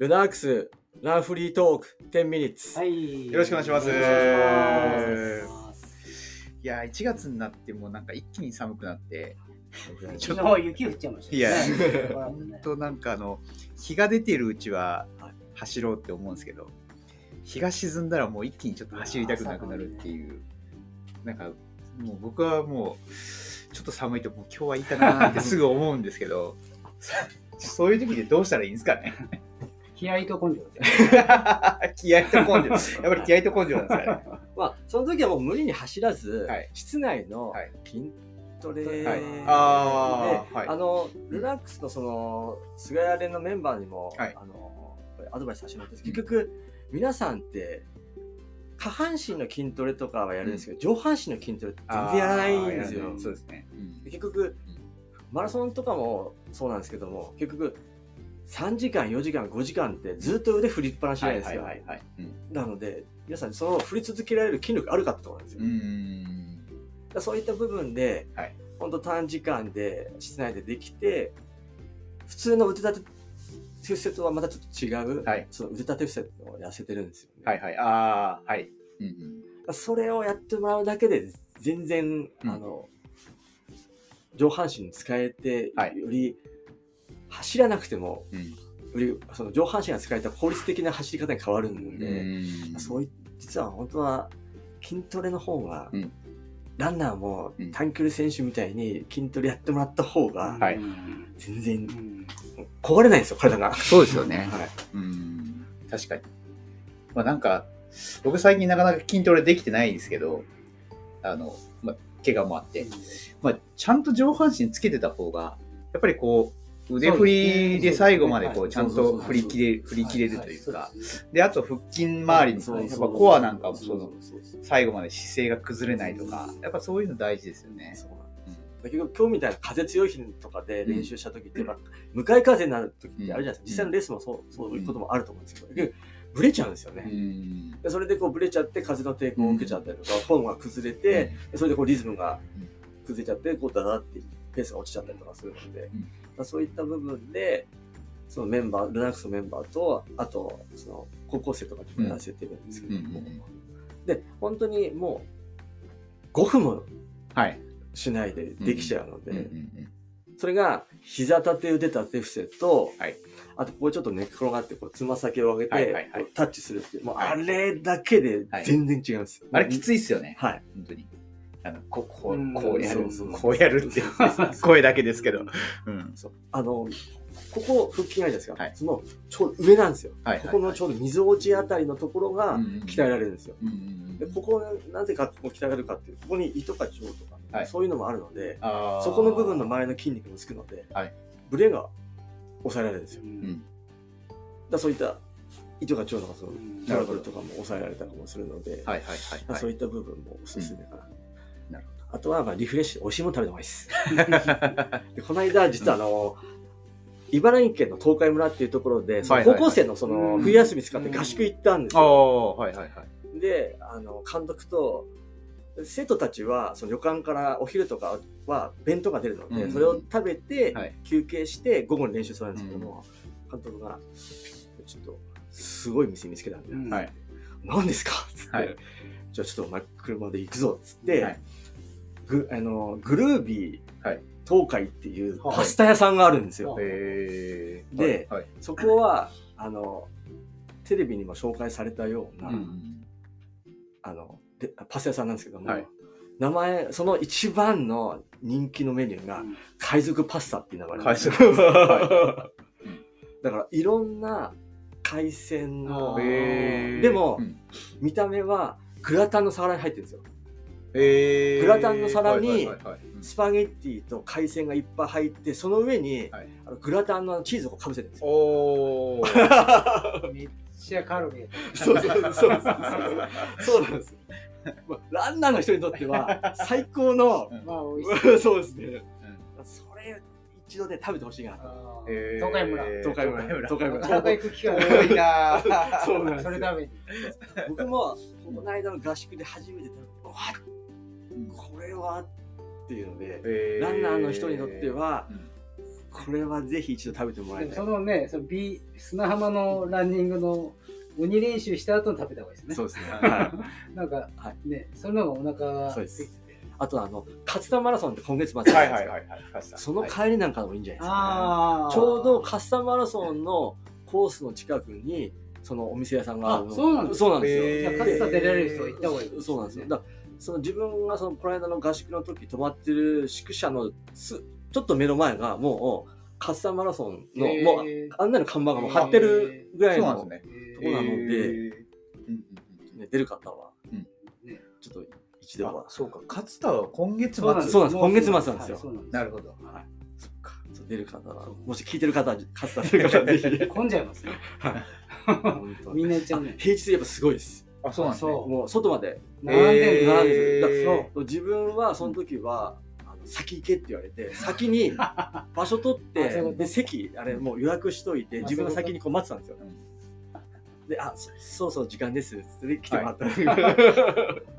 ルナークスランフリートーク10ミニッツ。はい。よろしくお願いします。お願いします。いや1月になってもうなんか一気に寒くなって。ちょっ昨日雪降っちゃいましたいや。本ね。当なんかあの日が出てるうちははい。走ろうって思うんですけど日が沈んだらもう一気にちょっと走りたくなくなるっていう。なんかもう僕はもうちょっと寒い。ともう今日はいいかなってすぐ思うんですけどそういう時でどうしたらいいんですかね気合と根性です。よ 気合と根性。やっぱり気合と根性なんですかね。まあ、その時はもう無理に走らず、はい。室内のはい。筋トレで、はい。あーはい。あのルナックスのその菅谷連のメンバーにも、はい。あのアドバイスさせてもらって結局皆さんって下半身の筋トレとかはやるんですけど、上半身の筋トレって全然やらないんですよ。そうですね、うん。結局マラソンとかもそうなんですけども結局3時間4時間5時間ってずっと腕振りっぱなしじゃないですか、なので皆さんその振り続けられる筋力あるかってところなんですよ、うそういった部分で、はい。本当短時間で室内でできて普通の腕立て伏せとはまたちょっと違う、はい。その腕立て伏せを痩せてるんですよね、はいはい。ああはい。うんうん。それをやってもらうだけで全然、うん。あの上半身使えて、はい。より走らなくてもその上半身が使えた効率的な走り方に変わるのうで、ーん。そうい実は本当は筋トレの方が、うん。ランナーもうん。短距離選手みたいに筋トレやってもらった方が全然うん。壊れないんですよ体が。そうですよね。はい。うん。確かに。まあなんか、僕最近なかなか筋トレできてないんですけど、あの、まあ、怪我もあって、まあ、ちゃんと上半身つけてた方が、やっぱりこう、腕振りで最後までこう、ちゃんと振り切れる、振り切れるというか、で、あと腹筋周りに、そうやっぱコアなんかもその、最後まで姿勢が崩れないとか、やっぱそういうの大事ですよね。そうなんですだけど今日みたいな風強い日とかで練習した時って、やっぱ向かい風になる時ってあるじゃないですか、実際のレースもそうそういうこともあると思うんですけど、ブレちゃうんですようね、ん。でそれでこうブレちゃって風の抵抗を受けちゃったりとか、フォームが崩れて、でそれでこうリズムが崩れちゃってこうダダってペースが落ちちゃったりとかするので、うんまあそういった部分でそのメンバールナックスのメンバーとあとその高校生とかにもやらせてるんですけど。も、で本当にもう5分もはい。しないでできちゃうので、それが膝立て腕立て伏せと、はい。あとここちょっと寝っ転がってこうつま先を上げて、タッチするっていうもうはいあれだけで全然違うんですよ、あれきいついっすよね。はい。本当に。あの、ここうんう、こうやる。こうやるって、声だけですけど。うん。そうあのここ腹筋あるじゃないですか、はいそのちょうど上なんですよ、はいはいここのちょうど溝落ちあたりのところがうん鍛えられるんですよ、うんうんうん。でここなぜかここ鍛えられるかっていうここに胃とか腸とか、はいそういうのもあるのでそこの部分の前の筋肉もつくので、はいブレが抑えられるんですようんうん。だそういった胃とか腸とかそのうんトラブルとかも抑えられたりもするので、はいはいはい。そういった部分もおすすめかな。なるあとはまあリフレッシュ、美味しいもの食べた方がいいです。でこの間、実はあの、茨城県の東海村っていうところで、その高校生のそのうん。冬休み使って合宿行ったんですあよ。あ、はいはいはい。で、あの、監督と、生徒たちはその旅館からお昼とかは弁当が出るので、うん。それを食べてはい。休憩して午後に練習するんですけども、監督がちょっとすごい店見つけたんで、うん。はい何ですか？っつって、はいじゃあちょっとお前車で行くぞっつって、はいグあのグルービーはい。東海っていうはい。パスタ屋さんがあるんですよ。はいではいそこはあのテレビにも紹介されたような、うんあのでパスタ屋さんなんですけども、はい。名前その一番の人気のメニューが海賊パスタっていう名前なんですよ。海賊。はだからいろんな海鮮のでもうん。見た目はグラタンの皿に入ってるんですよ。グラタンの皿にスパゲッティと海鮮がいっぱい入って、その上に、はいあのグラタンのチーズをかぶせてるんですよ。おー めっちゃカロリー。そうそうそうそうなんですよ。まあランナーの人にとっては最高の、うんまあ、美味しい。そうですね。一度ね食べてほしいな。あーへー東海村。東海村東海村なかなか行く機会遠ないいなー そうなんですよそれ食べに。僕もこの間の合宿で初めて食べて、うわうんこれはっていうので、へランナーの人にとってはうんこれはぜひ一度食べてもらいたいそ。のね、その B 砂浜のランニングの鬼練習した後に食べた方がいいですね。そうですね。はい。なんか、はね、それの方がお腹がそうです。あとあの、勝田マラソンって今月末じゃないですか。はい。勝田そのはい。帰りなんかでもいいんじゃないですか、ああ。ちょうど勝田マラソンのコースの近くに、そのお店屋さんがあるの。あそうなんですそうなんですよ。勝田出られる人は行った方がいい、そうなんですよ。だその自分がそのこの間の合宿の時泊まってる宿舎のすちょっと目の前がもう勝田マラソンの、もうあんなの看板がもう貼ってるぐらいの、とこなのでね、出る方は、ちょっと一度は。うんあ、そうか。勝田は今月末。そうなんです。今月末なんですよ。なるほど。はい。そっか。出る方はもし聞いてる方は勝田という方はぜひ。混んじゃいますね。本当みんな行っちゃうね。平日やっぱすごいです。あ、そうなんですね。そう。もう外まで。並んでる。並ん自分はその時は、先行けって言われて先に場所取って で席あれもう予約しといてあ自分が先にこう待ってたんですよ。うんであそそうそう時間です。っつって来てもらった、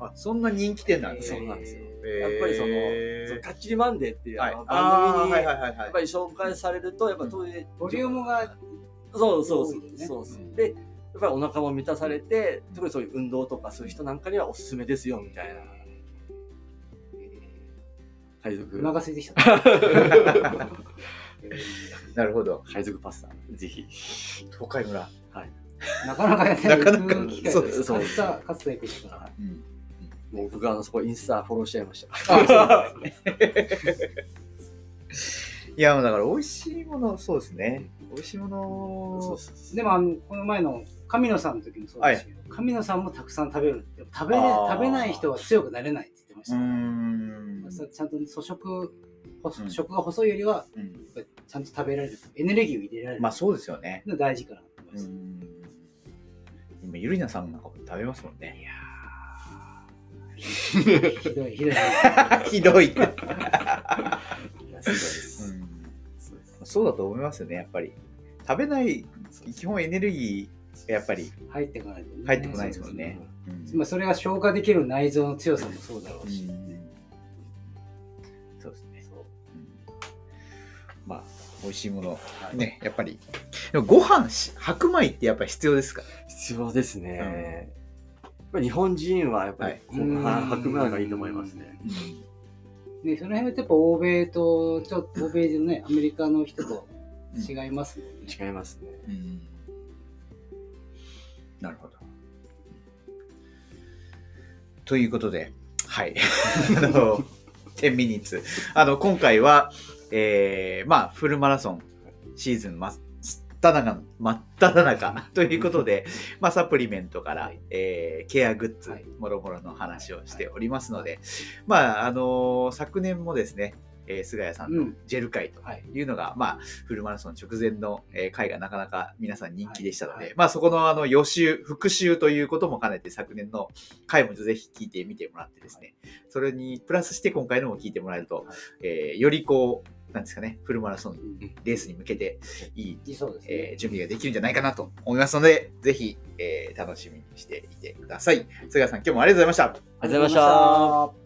あ、そんな人気店なんですね。そうなんですよ。やっぱりその「そのかっちりマンデー」っていうはい。番組にはいはいはいはい。やっぱり紹介されるとやっぱ当時ボリュームがそうそうそう。そうそう。うん。でやっぱりお腹も満たされて特にそういう運動とかそういう人なんかにはおすすめですよみたいな。海賊。お腹空いてきた。なるほど。海賊パスタぜひ。東海村。なかなかやってなかなか行く機会そうです勝田勝田行くしか。うん。もう僕はあのそこインスタフォローしちゃいました。いや、もうだから美味しいもの、そうですね。美味しいものそうそうそうでもあのこの前の神野さんの時もそうですけど、神野さんもたくさん食べる。でも食べ食べない人は強くなれないって言ってました。ん。ちゃんと粗食、食が細いよりはうんやっぱりちゃんと食べられる。エネルギーを入れられる。まあそうですよね。の大事かなと思います。うん。今、ゆりなさんなんかも食べますもんね。いやーひどいひどい。ひどい。いやすごいです、うんそうですそうだと思いますよね、やっぱり。食べない、基本エネルギーがやっぱり入ってこないとね、入ってこないですもんね。うんまあそれが消化できる内臓の強さもそうだろうし。うんそうですね。うんまあ、美味しいもの、ね、やっぱり。でもご飯し、白米ってやっぱり必要ですか？必要ですね、やっぱり日本人はやっぱり、はい白米がいいと思いますねね、その辺はやっぱ欧米と、ちょっと欧米のね、アメリカの人と違いますもんね。違いますねうんなるほど。ということで、はい。あの、10ミニッツ。あの、今回は、えー、まあ、フルマラソンシーズン真っただ中、真っ只中 ということで、まあ、サプリメントから、はい。えーケアグッズはい、もろもろの話をしておりますので、まあ、あの昨年もですね、えー菅谷さんのうん。ジェル会とはい。いうのが、まあ、フルマラソン直前の、えー回がなかなか皆さん人気でしたので、はい。はい。まあ、そこのあの予習、復習ということも兼ねて昨年の回もぜひ聞いてみてもらってですね、それにプラスして今回のも聞いてもらえると、はい。えーよりこう、なんですかね、フルマラソンうんレースに向けていい、うですね。えー準備ができるんじゃないかなと思いますので、ぜひ、えー楽しみにしていてください。菅谷さん、今日もありがとうございました。ありがとうございましたた。